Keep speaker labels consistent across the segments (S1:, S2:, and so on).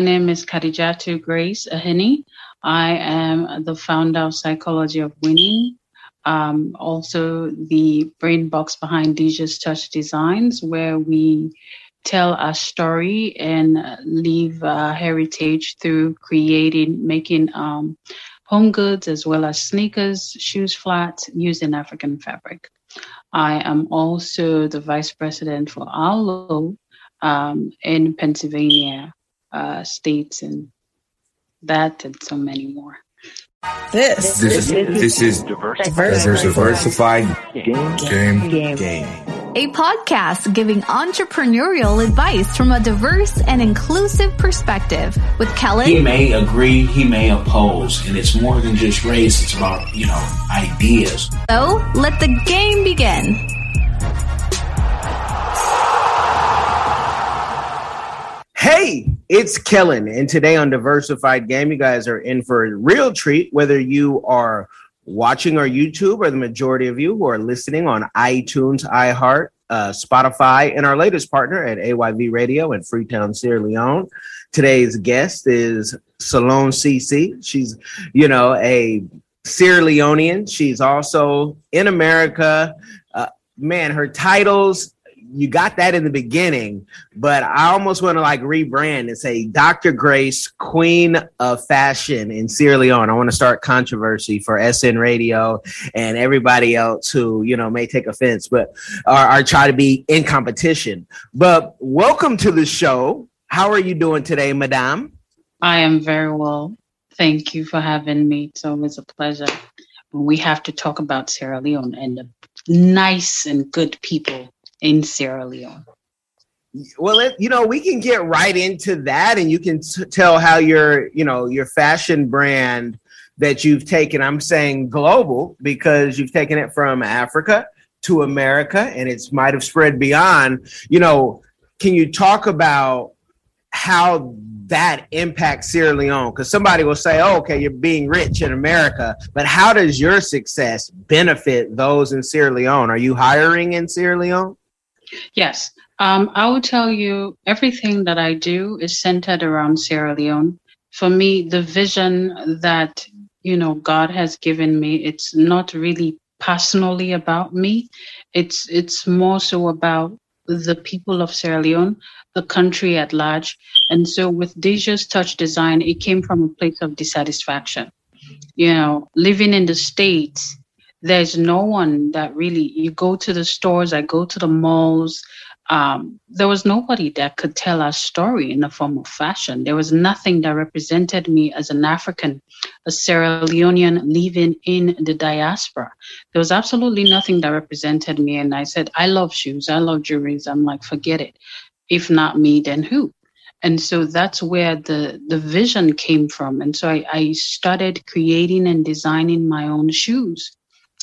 S1: name is Khadijatu Grace Ahini. I am the founder of Psychology of Winning, um, also the brain box behind DJ's Touch Designs, where we tell our story and leave our heritage through creating, making um, home goods as well as sneakers, shoes, flats using African fabric. I am also the vice president for Arlo um, in Pennsylvania uh, states and that and so many more.
S2: This, this, is, this is diversified, diversified game, game, game. game
S3: a podcast giving entrepreneurial advice from a diverse and inclusive perspective with Kellen.
S4: He may agree, he may oppose, and it's more than just race, it's about, you know, ideas.
S3: So let the game begin.
S2: Hey, it's Kellen, and today on Diversified Game, you guys are in for a real treat, whether you are watching our YouTube or the majority of you who are listening on iTunes, iHeart, uh, Spotify, and our latest partner at AYV Radio in Freetown, Sierra Leone. Today's guest is Salone CC. She's, you know, a Sierra Leonean. She's also in America. Uh, man, her titles you got that in the beginning, but I almost want to like rebrand and say Dr. Grace, Queen of Fashion in Sierra Leone. I want to start controversy for SN Radio and everybody else who, you know, may take offense, but are, try to be in competition. But welcome to the show. How are you doing today, Madame?
S1: I am very well. Thank you for having me. It's always a pleasure. We have to talk about Sierra Leone and the nice and good people in Sierra Leone?
S2: Well, it, you know, we can get right into that, and you can t- tell how your, you know, your fashion brand that you've taken. I'm saying global because you've taken it from Africa to America, and it's might have spread beyond. You know, can you talk about how that impacts Sierra Leone? Because somebody will say, oh, okay, you're being rich in America, but how does your success benefit those in Sierra Leone? Are you hiring in Sierra Leone?
S1: Yes. Um, I will tell you everything that I do is centered around Sierra Leone. For me, the vision that, you know, God has given me, it's not really personally about me. It's it's more so about the people of Sierra Leone, the country at large. And so with Deja's touch design, it came from a place of dissatisfaction. You know, living in the States, there's no one that really you go to the stores i go to the malls um, there was nobody that could tell our story in the form of fashion. There was nothing that represented me as an african a sierra leonean living in the diaspora. There was absolutely nothing that represented me and i said i love shoes i love jewelry i'm like forget it. If not me then who? And so that's where the the vision came from. And so I, I started creating and designing my own shoes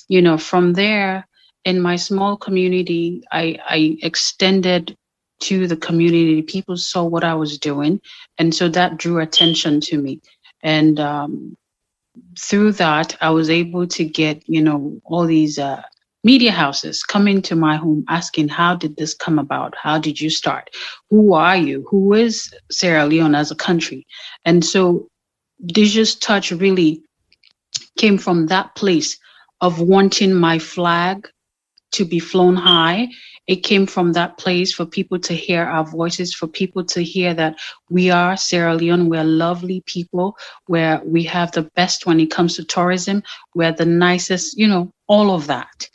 S1: you know, from there, in my small community, I, I extended to the community. People saw what I was doing, and so that drew attention to me. And um, through that, I was able to get, you know, all these uh, media houses coming to my home asking, How did this come about? How did you start? Who are you? Who is Sierra Leone as a country? And so, Digious Touch really came from that place of wanting my flag to be flown high. It came from that place for people to hear our voices, for people to hear that we are Sierra Leone, we're lovely people, where we have the best when it comes to tourism, we're the nicest, you know, all of that.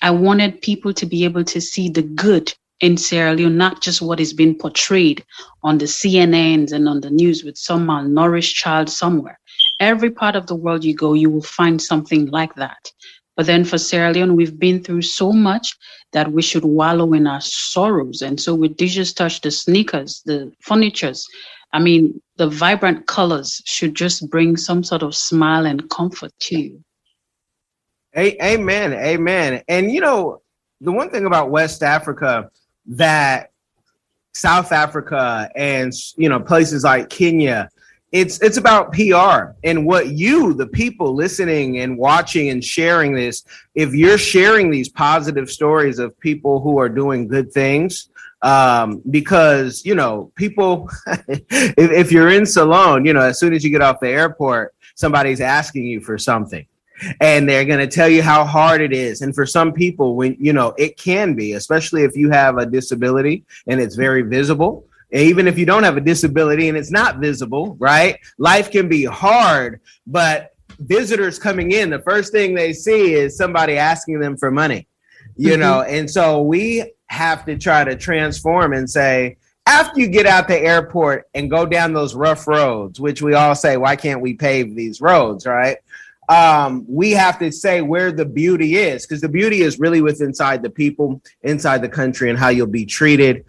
S1: I wanted people to be able to see the good in Sierra Leone, not just what is being portrayed on the CNNs and on the news with some malnourished child somewhere. Every part of the world you go, you will find something like that. But then for Sierra Leone, we've been through so much that we should wallow in our sorrows. And so with Digious Touch, the sneakers, the furnitures, I mean, the vibrant colors should just bring some sort of smile and comfort to you.
S2: Amen. Amen. And you know, the one thing about West Africa that South Africa and you know places like Kenya it's it's about PR and what you, the people listening and watching and sharing this, if you're sharing these positive stories of people who are doing good things, um, because you know people if, if you're in Salone, you know, as soon as you get off the airport, somebody's asking you for something. And they're going to tell you how hard it is. And for some people when you know it can be especially if you have a disability and it's very visible even if you don't have a disability and it's not visible right? Life can be hard but visitors coming in the first thing they see is somebody asking them for money you mm-hmm. know? And so we have to try to transform and say after you get out the airport and go down those rough roads which we all say why can't we pave these roads? Right? Um, we have to say where the beauty is because the beauty is really with inside the people, inside the country, and how you'll be treated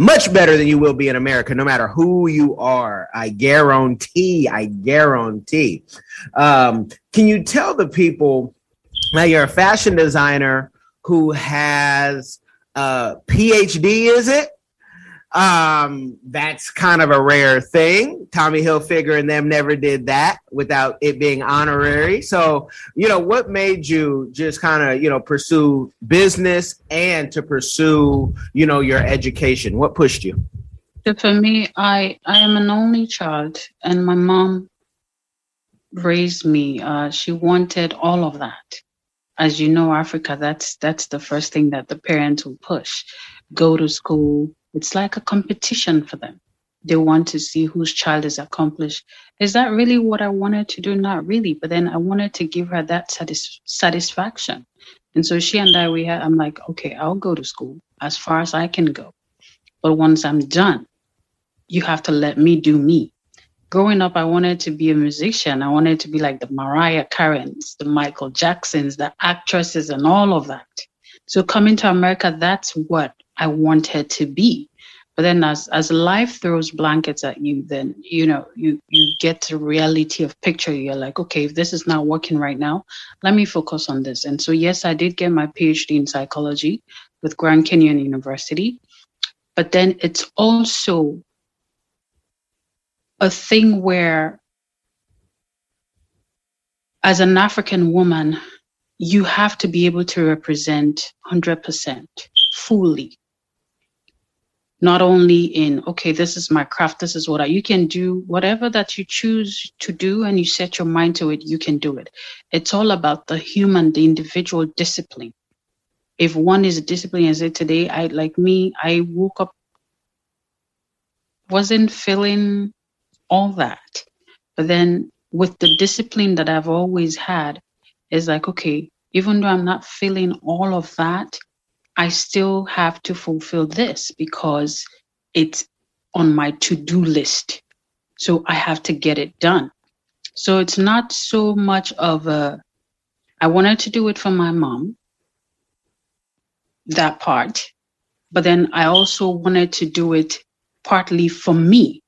S2: much better than you will be in America, no matter who you are. I guarantee, I guarantee. Um, can you tell the people now you're a fashion designer who has a PhD, is it? Um, that's kind of a rare thing. Tommy Hilfiger and them never did that without it being honorary. So, you know, what made you just kind of, you know, pursue business and to pursue, you know, your education? What pushed you?
S1: For me, I I am an only child, and my mom raised me. Uh, she wanted all of that. As you know, Africa, that's that's the first thing that the parents will push. Go to school, it's like a competition for them. They want to see whose child is accomplished. Is that really what I wanted to do? Not really. But then I wanted to give her that satis- satisfaction. And so she and I, we had, I'm like, okay, I'll go to school as far as I can go. But once I'm done, you have to let me do me. Growing up, I wanted to be a musician. I wanted to be like the Mariah Careys, the Michael Jacksons, the actresses, and all of that. So coming to America, that's what I wanted to be. But then as as life throws blankets at you, then you know, you you get the reality of picture. You're like, okay, if this is not working right now, let me focus on this. And so yes, I did get my PhD in psychology with Grand Canyon University. But then it's also a thing where as an African woman, you have to be able to represent 100% fully not only in okay this is my craft this is what I, you can do whatever that you choose to do and you set your mind to it you can do it. It's all about the human the individual discipline. If one is disciplined as it today i like me i woke up wasn't feeling all that. But then with the discipline that i've always had is like okay even though i'm not feeling all of that I still have to fulfill this because it's on my to do list. So I have to get it done. So it's not so much of a, I wanted to do it for my mom, that part. But then I also wanted to do it partly for me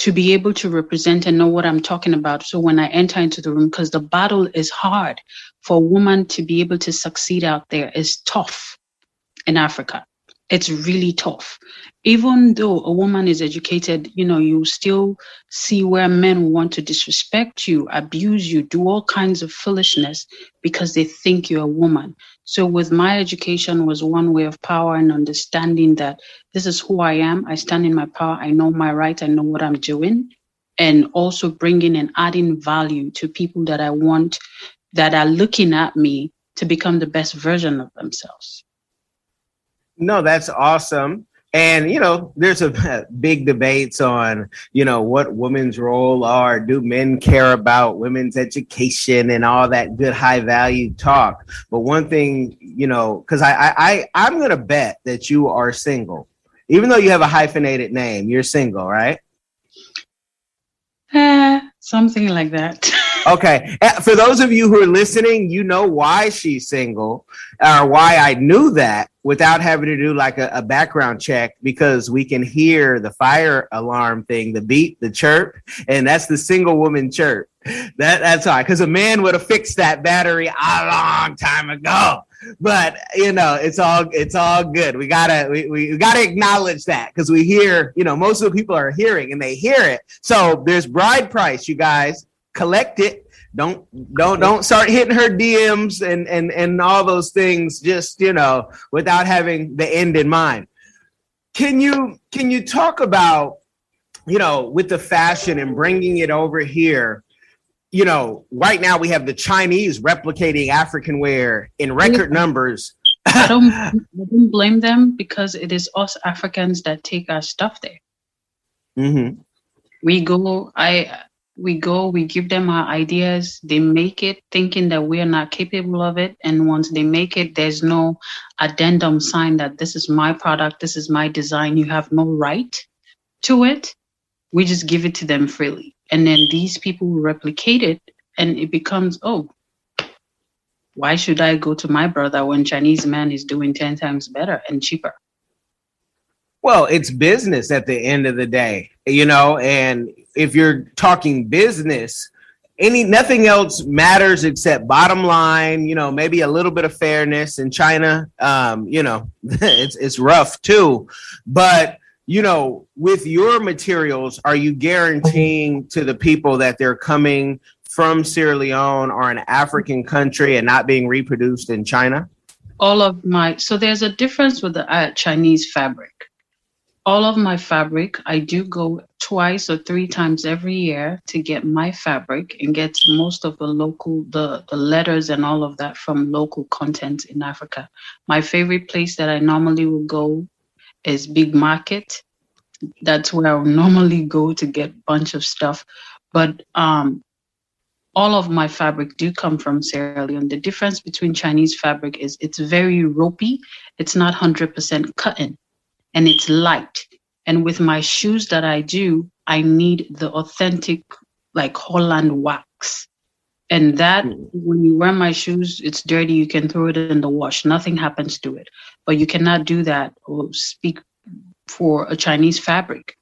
S1: to be able to represent and know what I'm talking about. So when I enter into the room, because the battle is hard for a woman to be able to succeed out there is tough in Africa. It's really tough. Even though a woman is educated, you know, you still see where men want to disrespect you, abuse you, do all kinds of foolishness because they think you're a woman. So with my education was one way of power and understanding that this is who I am. I stand in my power. I know my right. I know what I'm doing. And also bringing and adding value to people that I want that are looking at me to become the best version of themselves.
S2: No, that's awesome. And you know, there's a big debates on you know what women's role are. Do men care about women's education and all that good high value talk? But one thing, you know, because I, I I'm gonna bet that you are single, even though you have a hyphenated name. You're single, right?
S1: Uh, something like that.
S2: okay. Eh, for those of you who are listening, you know why she's single or why I knew that without having to do like a, a, background check because we can hear the fire alarm thing, the beat, the chirp, and that's the single woman chirp. That that's why, because a man would have fixed that battery a long time ago. But you know, it's all it's all good. We gotta we, we gotta acknowledge that because we hear, you know, most of the people are hearing and they hear it. So there's bride price, you guys collect it don't don't don't start hitting her DMs and and and all those things just you know without having the end in mind. can you can you talk about you know with the fashion and bringing it over here? You know, right now we have the Chinese replicating African wear in record numbers.
S1: I don't, I don't blame them because it is us Africans that take our stuff there.
S2: Mm-hmm.
S1: We go, I we go, we give them our ideas, they make it thinking that we are not capable of it. And once they make it, there's no addendum sign that this is my product, this is my design, you have no right to it. We just give it to them freely. And then these people replicate it and it becomes, oh, why should I go to my brother when Chinese man is doing 10 times better and cheaper?
S2: Well, it's business at the end of the day, you know, and if you're talking business, any nothing else matters except bottom line, you know, maybe a little bit of fairness in China. Um, you know, it's it's rough too. But you know, with your materials, are you guaranteeing to the people that they're coming from Sierra Leone or an African country and not being reproduced in China?
S1: All of my so there's a difference with the uh, Chinese fabric all of my fabric, I do go twice or three times every year to get my fabric and get most of the local, the, the letters and all of that from local content in Africa. My favorite place that I normally will go is Big Market. That's where I'll normally go to get a bunch of stuff. But um, all of my fabric do come from Sierra Leone. The difference between Chinese fabric is it's very ropey. It's not 100% cotton and it's light. And with my shoes that I do, I need the authentic, like Holland wax. And that, mm. when you wear my shoes, it's dirty. You can throw it in the wash. Nothing happens to it. But you cannot do that or speak for a Chinese fabric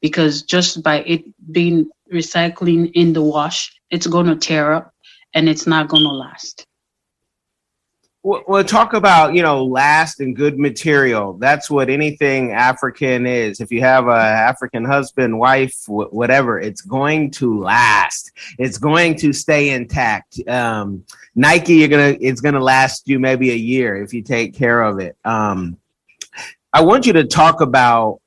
S1: because just by it being recycling in the wash, it's going to tear up and it's not going to last.
S2: Well, talk about you know last and good material. That's what anything African is. If you have a African husband, wife, whatever, it's going to last. It's going to stay intact. Um, Nike, you're gonna it's gonna last you maybe a year if you take care of it. Um, I want you to talk about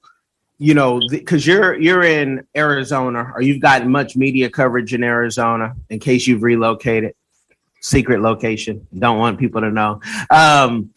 S2: you know because you're you're in Arizona or you've gotten much media coverage in Arizona in case you've relocated secret location. Don't want people to know. Um,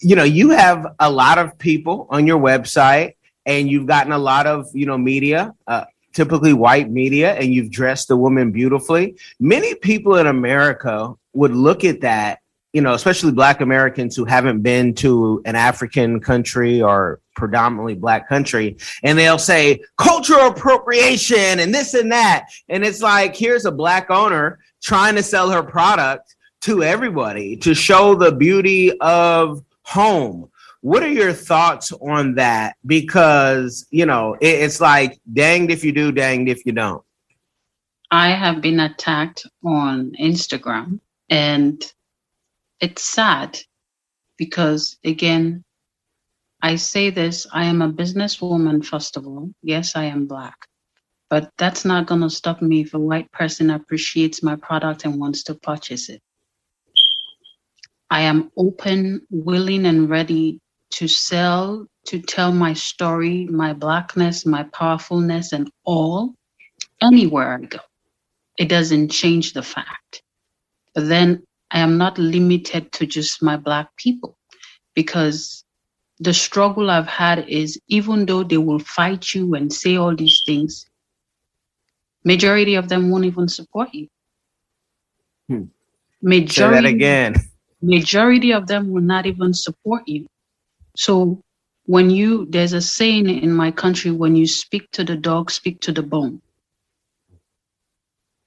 S2: you know, you have a lot of people on your website, and you've gotten a lot of you know media. Uh, typically white media and you've dressed the woman beautifully many people in america would look at that you know especially black americans who haven't been to an african country or predominantly black country and they'll say cultural appropriation and this and that and it's like here's a black owner trying to sell her product to everybody to show the beauty of home. What are your thoughts on that? Because, you know, it, it's like danged if you do, danged if you don't.
S1: I have been attacked on Instagram and it's sad because, again, I say this I am a businesswoman, first of all. Yes, I am Black. But that's not going to stop me if a white person appreciates my product and wants to purchase it. I am open, willing, and ready to sell, to tell my story, my blackness, my powerfulness, and all anywhere I go. It doesn't change the fact. But then I am not limited to just my black people because the struggle I've had is even though they will fight you and say all these things, Majority of them won't even support you.
S2: Hmm. Majority Say that again.
S1: Majority of them will not even support you. So when you there's a saying in my country when you speak to the dog, speak to the bone.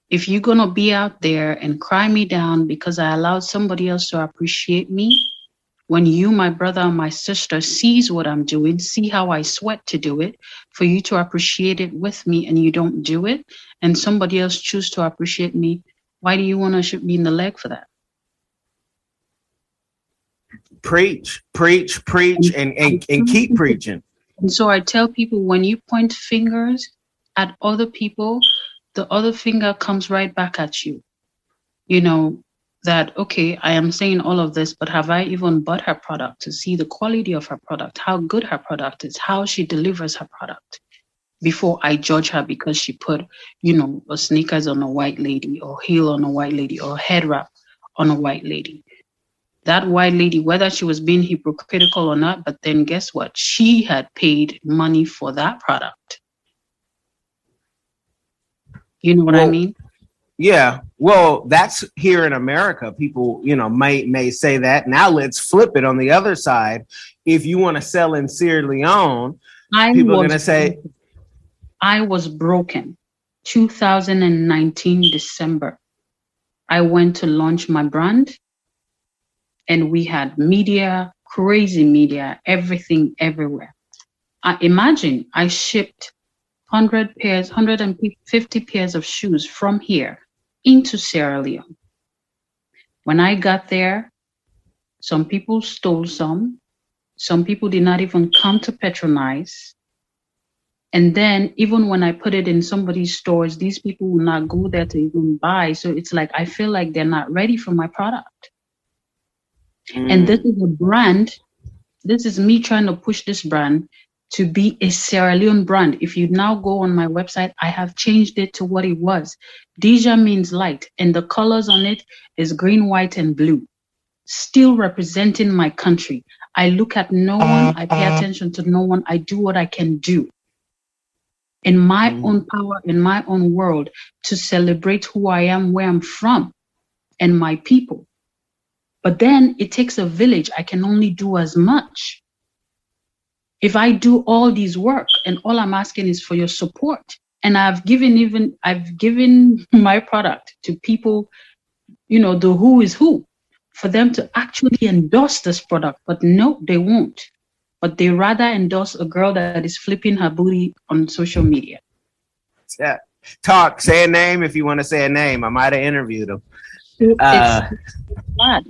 S1: If you're gonna be out there and cry me down because I allowed somebody else to appreciate me, when you, my brother and my sister, sees what I'm doing, see how I sweat to do it, for you to appreciate it with me and you don't do it, and somebody else choose to appreciate me, why do you want to shoot me in the leg for that?
S2: Preach, preach, preach, and, and, and keep preaching.
S1: And so I tell people when you point fingers at other people, the other finger comes right back at you. You know, that okay i am saying all of this but have i even bought her product to see the quality of her product how good her product is how she delivers her product before i judge her because she put you know a sneakers on a white lady or heel on a white lady or head wrap on a white lady. That white lady whether she was being hypocritical or not but then guess what? She had paid money for that product. You know what well, i mean
S2: yeah, well, that's here in America. People, you know, may may say that. Now let's flip it on the other side. If you want to sell in Sierra Leone, I people are going to say,
S1: "I was broken." 2019 December, I went to launch my brand, and we had media, crazy media, everything everywhere. I imagine I shipped 100 pairs, 150 pairs of shoes from here into Sierra Leone. When I got there, some people stole some. Some people did not even come to patronize. And then even when I put it in somebody's stores, these people will not go there to even buy. So it's like I feel like they're not ready for my product. Mm. And this is a brand. This is me trying to push this brand to be a Sierra Leone brand. If you now go on my website, I have changed it to what it was. Deja means light, and the colors on it is green, white, and blue. Still representing my country. I look at no one, I pay attention to no one, I do what I can do in my mm. own power, in my own world, to celebrate who I am, where I'm from, and my people. But then it takes a village. I can only do as much. If I do all these work and all I'm asking is for your support, and I've given even I've given my product to people, you know, the who is who, for them to actually endorse this product, but no, they won't. But they rather endorse a girl that is flipping her booty on social media.
S2: Yeah. Talk, say a name if you want to say a name. I might have interviewed them. Uh,
S1: bad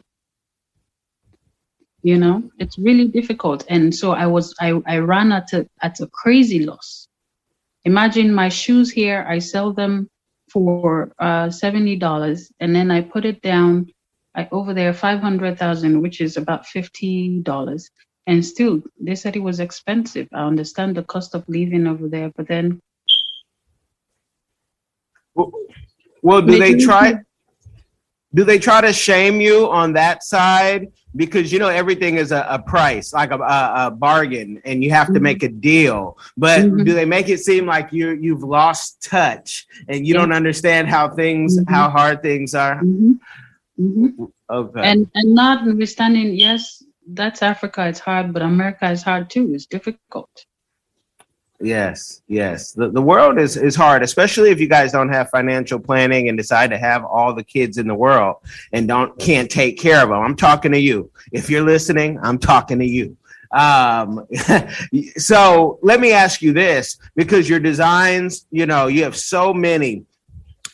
S1: you know? It's really difficult. And so i was i, I ran at a at a crazy loss. Imagine my shoes here. I sell them for uh, $70 and then i put it down I, over there 500000 which is about $50 and still they said it was expensive. I understand the cost of living over there but then
S2: well do they try do they try to shame you on that side because you know everything is a, a price like a, a, a, bargain and you have to mm-hmm. make a deal but mm-hmm. do they make it seem like you you've lost touch and you yeah. don't understand how things mm-hmm. how hard things are
S1: mm-hmm. Okay and and not understanding yes that's africa it's hard but america is hard too it's difficult
S2: Yes, yes. The, the world is, is hard, especially if you guys don't have financial planning and decide to have all the kids in the world and don't can't take care of them. I'm talking to you. If you're listening, I'm talking to you. Um, so let me ask you this because your designs, you know, you have so many.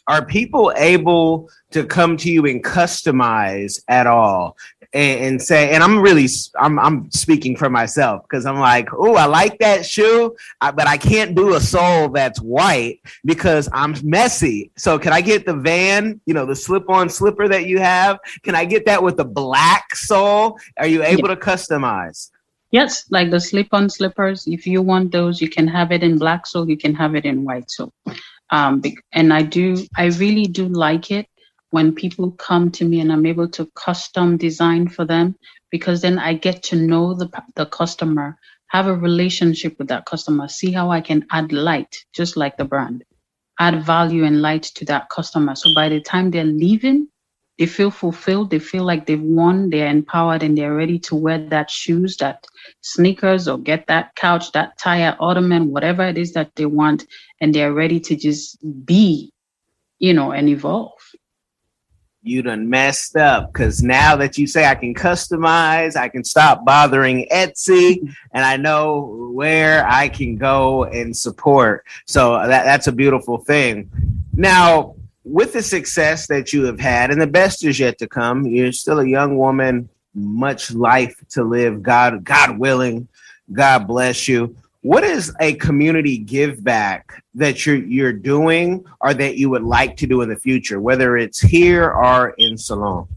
S2: Are people able to come to you and customize at all? And, and say, and I'm really, I'm, I'm speaking for myself because I'm like, oh, I like that shoe, but I can't do a sole that's white because I'm messy. So can I get the van, you know, the slip-on slipper that you have? Can I get that with the black sole? Are you able yeah. to customize?
S1: Yes, like the slip-on slippers. If you want those, you can have it in black sole. You can have it in white sole. Um, and I do, I really do like it when people come to me and I'm able to custom design for them because then I get to know the, the customer, have a relationship with that customer, see how I can add light, just like the brand, add value and light to that customer. So by the time they're leaving, they feel fulfilled, they feel like they've won, they're empowered, and they're ready to wear that shoes, that sneakers, or get that couch, that tire, ottoman, whatever it is that they want, and they're ready to just be, you know, and evolve
S2: you done messed up because now that you say I can customize, I can stop bothering Etsy and I know where I can go and support. So that, that's a beautiful thing. Now, with the success that you have had, and the best is yet to come, you're still a young woman, much life to live, God, God willing. God bless you what is a community give back that you're you're doing or that you would like to do in the future whether it's here or in Salone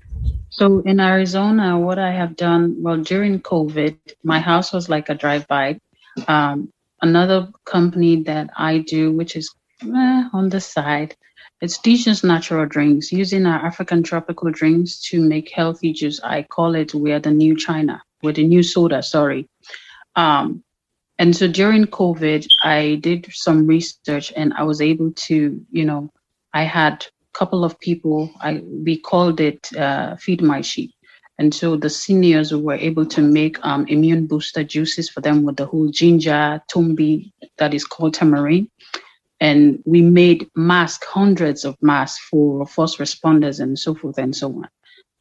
S1: So in Arizona, what I have done, well, during COVID, my house was like a drive-by. Um, another company that I do, which is eh, on the side, it's Decious Natural Drinks, using our African tropical drinks to make healthy juice. I call it we're the new China, we're the new soda, sorry. Um, and so during COVID, I did some research and I was able to, you know, I had a couple of people, I we called it uh, Feed My Sheep. And so the seniors were able to make um, immune booster juices for them with the whole ginger, tumbi, that is called tamarind. And we made masks, hundreds of masks for first responders and so forth and so on.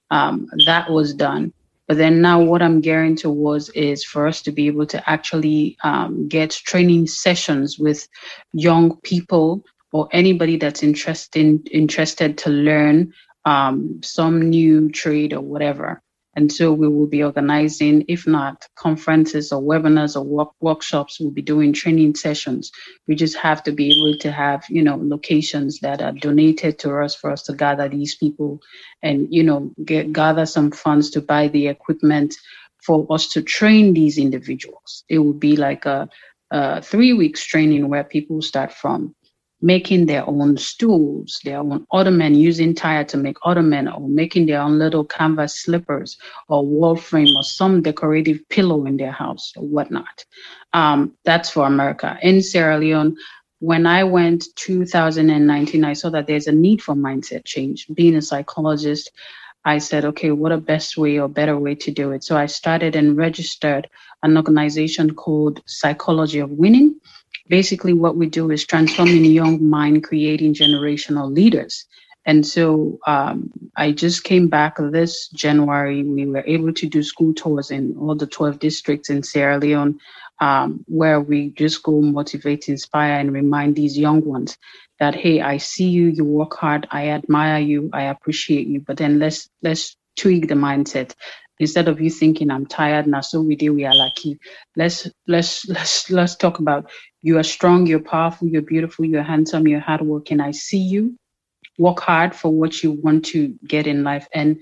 S1: Um, that was done. But then now what I'm gearing towards is for us to be able to actually um, get training sessions with young people or anybody that's interested interested to learn um, some new trade or whatever. And so we will be organizing, if not conferences or webinars or work, workshops, we'll be doing training sessions. We just have to be able to have, you know, locations that are donated to us for us to gather these people and, you know, get, gather some funds to buy the equipment for us to train these individuals. It will be like a, a three weeks training where people start from making their own stools, their own ottoman, using tire to make ottoman, or making their own little canvas slippers or wall frame or some decorative pillow in their house or whatnot. Um, that's for America. In Sierra Leone, when I went 2019, I saw that there's a need for mindset change. Being a psychologist, I said, okay, what a best way or better way to do it? So I started and registered an organization called Psychology of Winning basically what we do is transforming young mind, creating generational leaders. And so um, I just came back this January. We were able to do school tours in all the 12 districts in Sierra Leone, um, where we just go motivate, inspire, and remind these young ones that hey, I see you, you work hard, I admire you, I appreciate you. But then let's let's tweak the mindset instead of you thinking I'm tired now, so we do we are lucky. Let's let's let's let's talk about you are strong, you're powerful, you're beautiful, you're handsome, you're hardworking. I see you. Work hard for what you want to get in life. And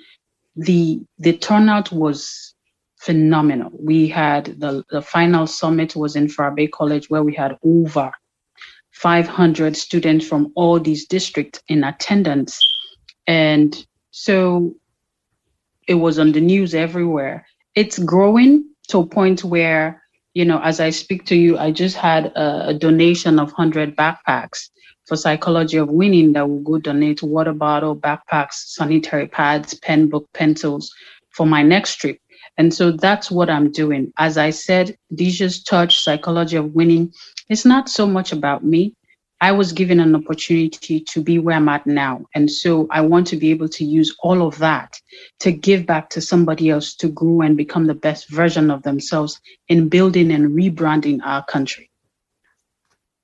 S1: the the turnout was phenomenal. We had the, the final summit was in Fourah Bay College where we had over 500 students from all these districts in attendance. And so it was on the news everywhere. It's growing to a point where, you know, as I speak to you, I just had a, a donation of 100 backpacks for Psychology of Winning that will go donate water bottle, backpacks, sanitary pads, pen book, pencils for my next trip. And so that's what I'm doing. As I said, Decious Touch, Psychology of Winning, it's not so much about me. I was given an opportunity to be where I'm at now. And so I want to be able to use all of that to give back to somebody else to grow and become the best version of themselves in building and rebranding our country.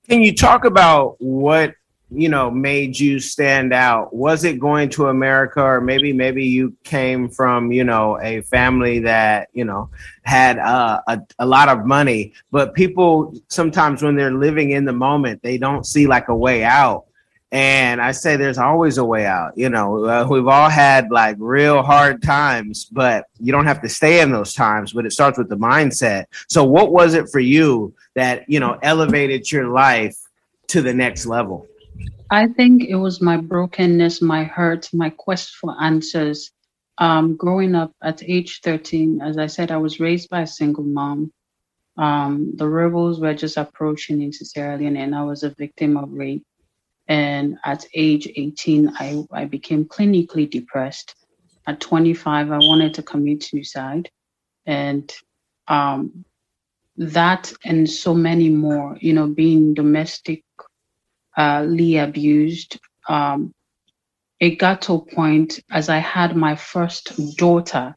S2: Can you talk about what you know made you stand out? Was it going to america or maybe maybe you came from you know a family that you know had uh, a, a lot of money but people sometimes when they're living in the moment they don't see like a way out? And i say there's always a way out you know uh, we've all had like real hard times but you don't have to stay in those times but it starts with the mindset. So what was it for you that you know elevated your life to the next level
S1: I think it was my brokenness, my hurt, my quest for answers. Um, growing up at age 13, as I said, I was raised by a single mom. Um, the rebels were just approaching into Sierra Leone, and I was a victim of rape. And at age 18, I, I became clinically depressed. At 25, I wanted to commit suicide. And um, that and so many more, you know, being domestic uh, Lee abused. Um, it got to a point as I had my first daughter,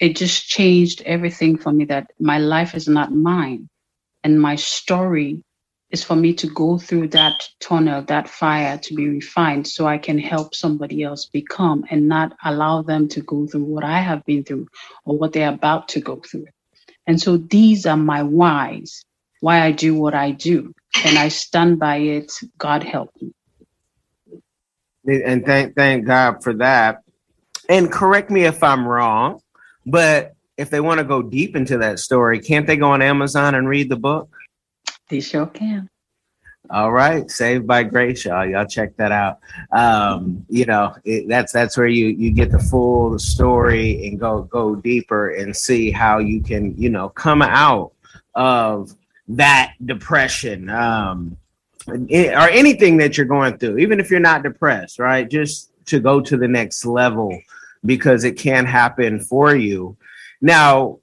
S1: it just changed everything for me that my life is not mine. And my story is for me to go through that tunnel, that fire to be refined so I can help somebody else become and not allow them to go through what I have been through or what they're about to go through. And so these are my whys, why I do what I do and I stand by it. God help me.
S2: And thank thank God for that. and correct me if I'm wrong, but if they want to go deep into that story, can't they go on Amazon and read the book?
S1: They sure can.
S2: All right, Saved by Grace, y'all. Y'all check that out. Um, you know, it, that's that's where you you get the full story and go go deeper and see how you can you know come out of that depression um, or anything that you're going through, even if you're not depressed, right? Just to go to the next level because it can happen for you. Now,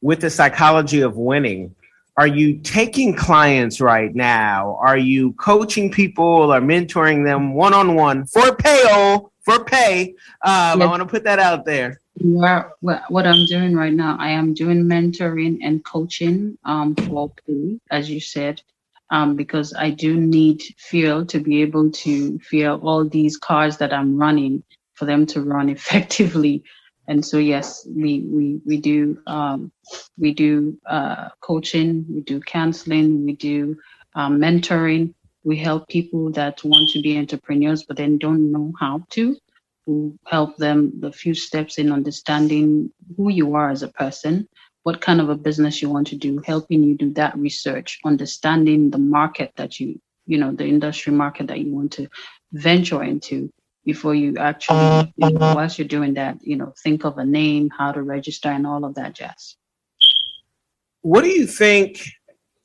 S2: with the psychology of winning, are you taking clients right now? Are you coaching people or mentoring them one on one for pay? For pay, um, I want to put that out there.
S1: What I'm doing right now, I am doing mentoring and coaching um, for pay, as you said, um, because I do need fuel to be able to fuel all these cars that I'm running for them to run effectively. And so yes we we we do um, we do uh, coaching we do counseling we do um, mentoring. We help people that want to be entrepreneurs but then don't know how to we help them the few steps in understanding who you are as a person what kind of a business you want to do helping you do that research understanding the market that you you know the industry market that you want to venture into before you actually, you know, whilst you're doing that, you know, think of a name, how to register, and all of that jazz.
S2: What do you think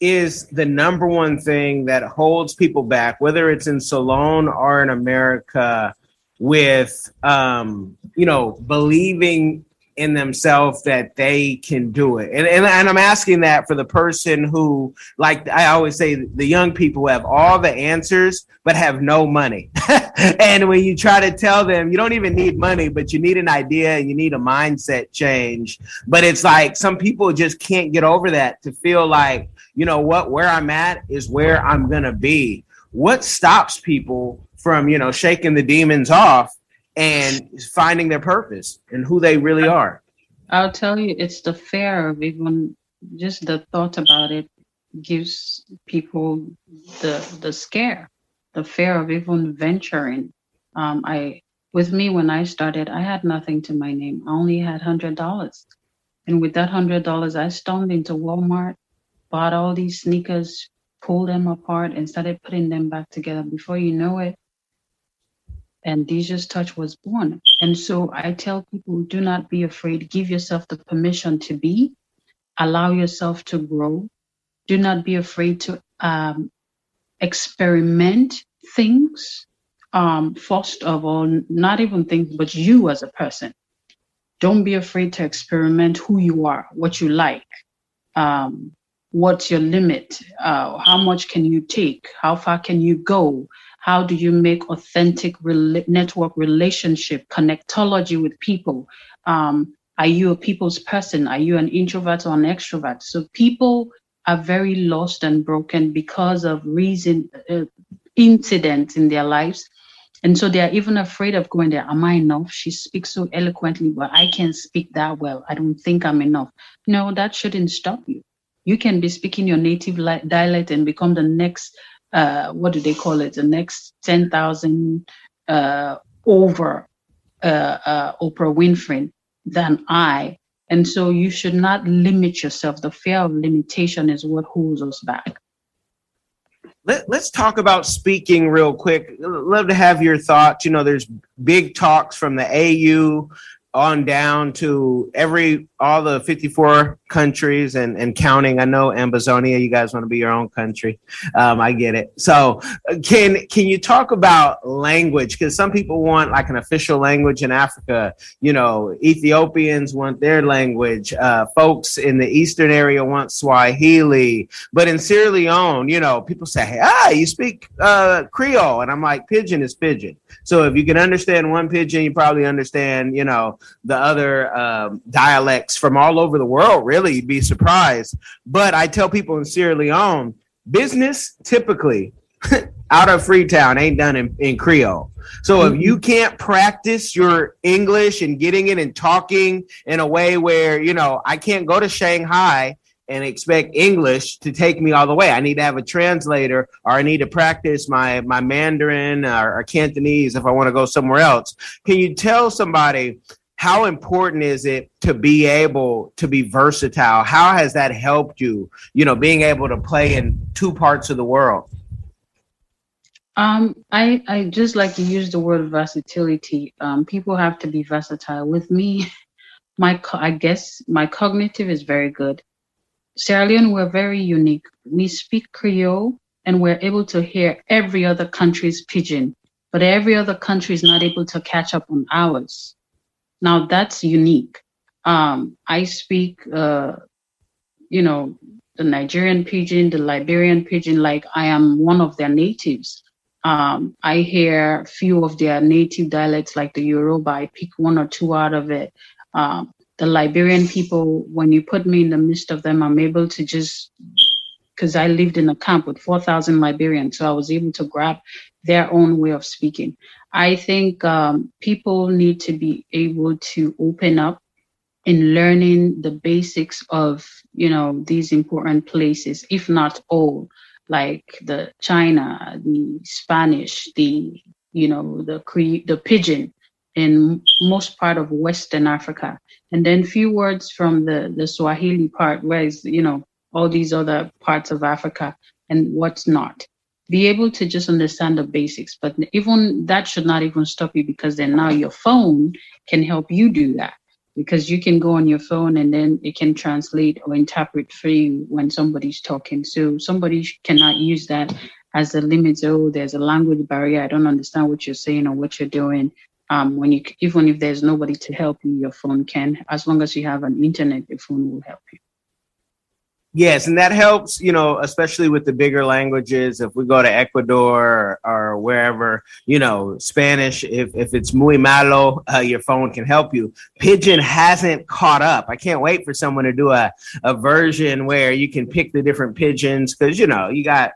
S2: is the number one thing that holds people back, whether it's in Salone or in America, with um, you know, believing in themselves that they can do it. And, and, and I'm asking that for the person who, like I always say, the young people have all the answers but have no money. and when you try to tell them you don't even need money, but you need an idea and you need a mindset change. But it's like some people just can't get over that to feel like, you know what, where I'm at is where I'm going to be. What stops people from, you know, shaking the demons off and finding their purpose and who they really are.
S1: I'll tell you, it's the fear of even just the thought about it gives people the the scare, the fear of even venturing. Um, I with me when I started, I had nothing to my name. I only had hundred dollars, and with that hundred dollars, I stormed into Walmart, bought all these sneakers, pulled them apart, and started putting them back together. Before you know it, and Jesus Touch was born. And so I tell people do not be afraid. Give yourself the permission to be, allow yourself to grow. Do not be afraid to um, experiment things. Um, first of all, not even things, but you as a person. Don't be afraid to experiment who you are, what you like, um, what's your limit, uh, how much can you take, how far can you go, how do you make authentic network relationship, connectology with people? Um, are you a people's person? Are you an introvert or an extrovert? So people are very lost and broken because of reason uh, incidents in their lives. And so they are even afraid of going there. Am I enough? She speaks so eloquently, but I can't speak that well. I don't think I'm enough. No, that shouldn't stop you. You can be speaking your native dialect and become the next uh, what do they call it? The next 10,000 uh, over uh, uh, Oprah Winfrey than I. And so you should not limit yourself. The fear of limitation is what holds us back.
S2: Let, us talk about speaking real quick. Love to have your thoughts. You know, there's big talks from the AU on down to every all the 54 countries and, and counting. I know Ambazonia, you guys want to be your own country. Um, I get it. So can can you talk about language? Because some people want like an official language in Africa. You know, Ethiopians want their language. Uh, folks in the eastern area want Swahili. But in Sierra Leone, you know, people say, "Hey, ah, you speak uh, Creole," and I'm like, "Pidgin is pidgin." So if you can understand one pidgin, you probably understand, you know, the other um, dialects from all over the world. Really, you'd be surprised. But I tell people in Sierra Leone, business typically out of Freetown ain't done in, in Creole. So mm-hmm. if you can't practice your English and getting it and talking in a way where, you know, I can't go to Shanghai and expect English to take me all the way. I need to have a translator or I need to practice my, my Mandarin or, or Cantonese if I want to go somewhere else. Can you tell somebody how important is it to be able to be versatile? How has that helped you, you know, being able to play in two parts of the world?
S1: Um, I I just like to use the word versatility. Um, people have to be versatile. With me, my I guess my cognitive is very good. Sierra Leone, we're very unique. We speak Creole and we're able to hear every other country's pidgin, but every other country is not able to catch up on ours. Now that's unique. Um, I speak, uh, you know, the Nigerian pidgin, the Liberian pidgin, like I am one of their natives. Um, I hear few of their native dialects, like the Yoruba. I pick one or two out of it. Um, the Liberian people, when you put me in the midst of them, I'm able to just because I lived in a camp with 4,000 Liberians, so I was able to grab their own way of speaking. I think um, people need to be able to open up in learning the basics of you know these important places, if not all, like the China, the Spanish, the you know the Cree, the pidgin in most part of Western Africa, and then few words from the the Swahili part, where is you know all these other parts of Africa and what's not be able to just understand the basics. But even that should not even stop you because then now your phone can help you do that because you can go on your phone and then it can translate or interpret for you when somebody's talking. So somebody cannot use that as a limit. Oh, there's a language barrier. I don't understand what you're saying or what you're doing. Um, when you even if there's nobody to help you, your phone can. As long as you have an internet, your phone will help you.
S2: Yes, and that helps, you know, especially with the bigger languages. If we go to Ecuador or, or wherever, you know, Spanish, if, if it's muy malo, uh, your phone can help you. Pidgin hasn't caught up. I can't wait for someone to do a, a version where you can pick the different pidgins because, you know, you got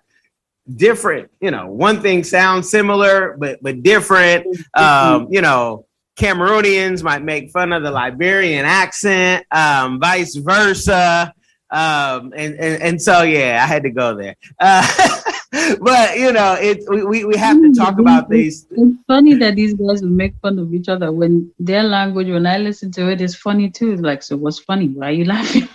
S2: different, you know, one thing sounds similar, but, but different. Um, you know, Cameroonians might make fun of the Liberian accent, um, vice versa um and, and and so yeah i had to go there. Uh but you know it we, we have to talk about these.
S1: It's funny that these guys will make fun of each other when their language when i listen to it is funny too. It's like so what's funny? Why are you laughing?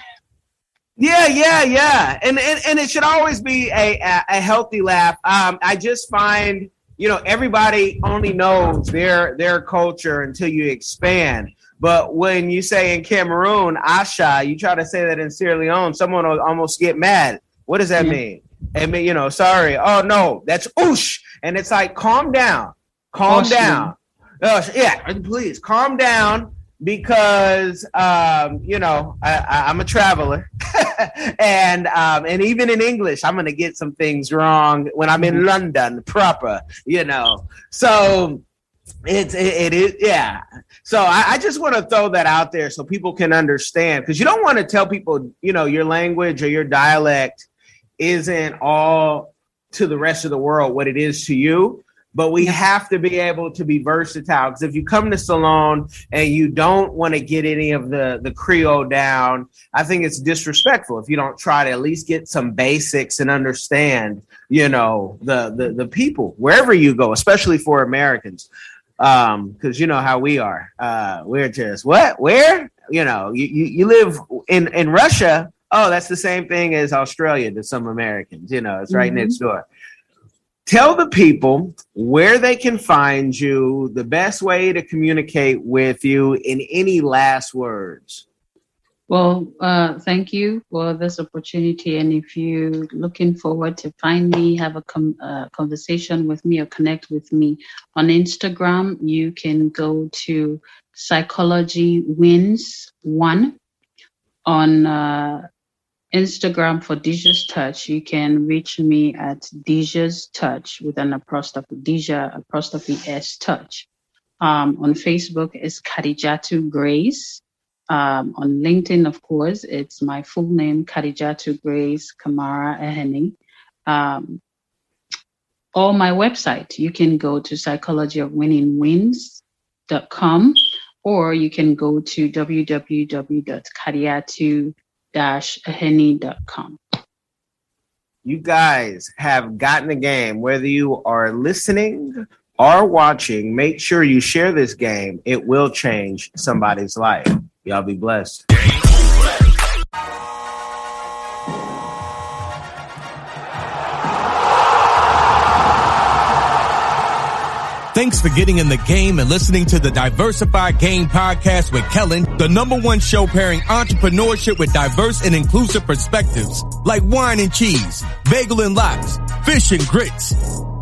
S2: Yeah yeah yeah. And and, and it should always be a, a, a healthy laugh. Um i just find you know everybody only knows their their culture until you expand but when you say in Cameroon, Asha, you try to say that in Sierra Leone, someone will almost get mad. What does that yeah. mean? And you know, sorry. Oh no, that's oosh. And it's like, calm down, calm down. Oh, yeah, please calm down because um, you know I, am a traveler, and um, and even in English, I'm gonna get some things wrong when I'm in mm-hmm. London proper. You know, so it's it, it is yeah. So I, I just want to throw that out there so people can understand because you don't want to tell people you know your language or your dialect isn't all to the rest of the world what it is to you but we have to be able to be versatile because if you come to Salone and you don't want to get any of the the creole down i think it's disrespectful if you don't try to at least get some basics and understand you know the the, the people wherever you go especially for americans um because you know how we are. Uh we're just what? Where? You know you, you, you live in in russia. Oh that's the same thing as australia to some americans. You know it's right mm-hmm. next door. Tell the people where they can find you the best way to communicate with you in any last words
S1: well, uh, thank you for this opportunity. And if you're looking forward to find me, have a com- uh, conversation with me, or connect with me on Instagram, you can go to Psychology Wins One on uh, Instagram for Deja's Touch. You can reach me at Deja's Touch with an apostrophe, Deja apostrophe S Touch. Um, on Facebook is Khadijatu Grace. Um, on LinkedIn, of course, it's my full name, Khadijatu Grace Kamara Eheni. Um, or my website, you can go to psychologyofwinningwins.com or you can go to www.kadiatu ahene.com.
S2: You guys have gotten the game. Whether you are listening or watching, make sure you share this game. It will change somebody's life. Y'all be blessed.
S5: Thanks for getting in the game and listening to the Diversified Game Podcast with Kellen, the number one show pairing entrepreneurship with diverse and inclusive perspectives like wine and cheese, bagel and lox, fish and grits.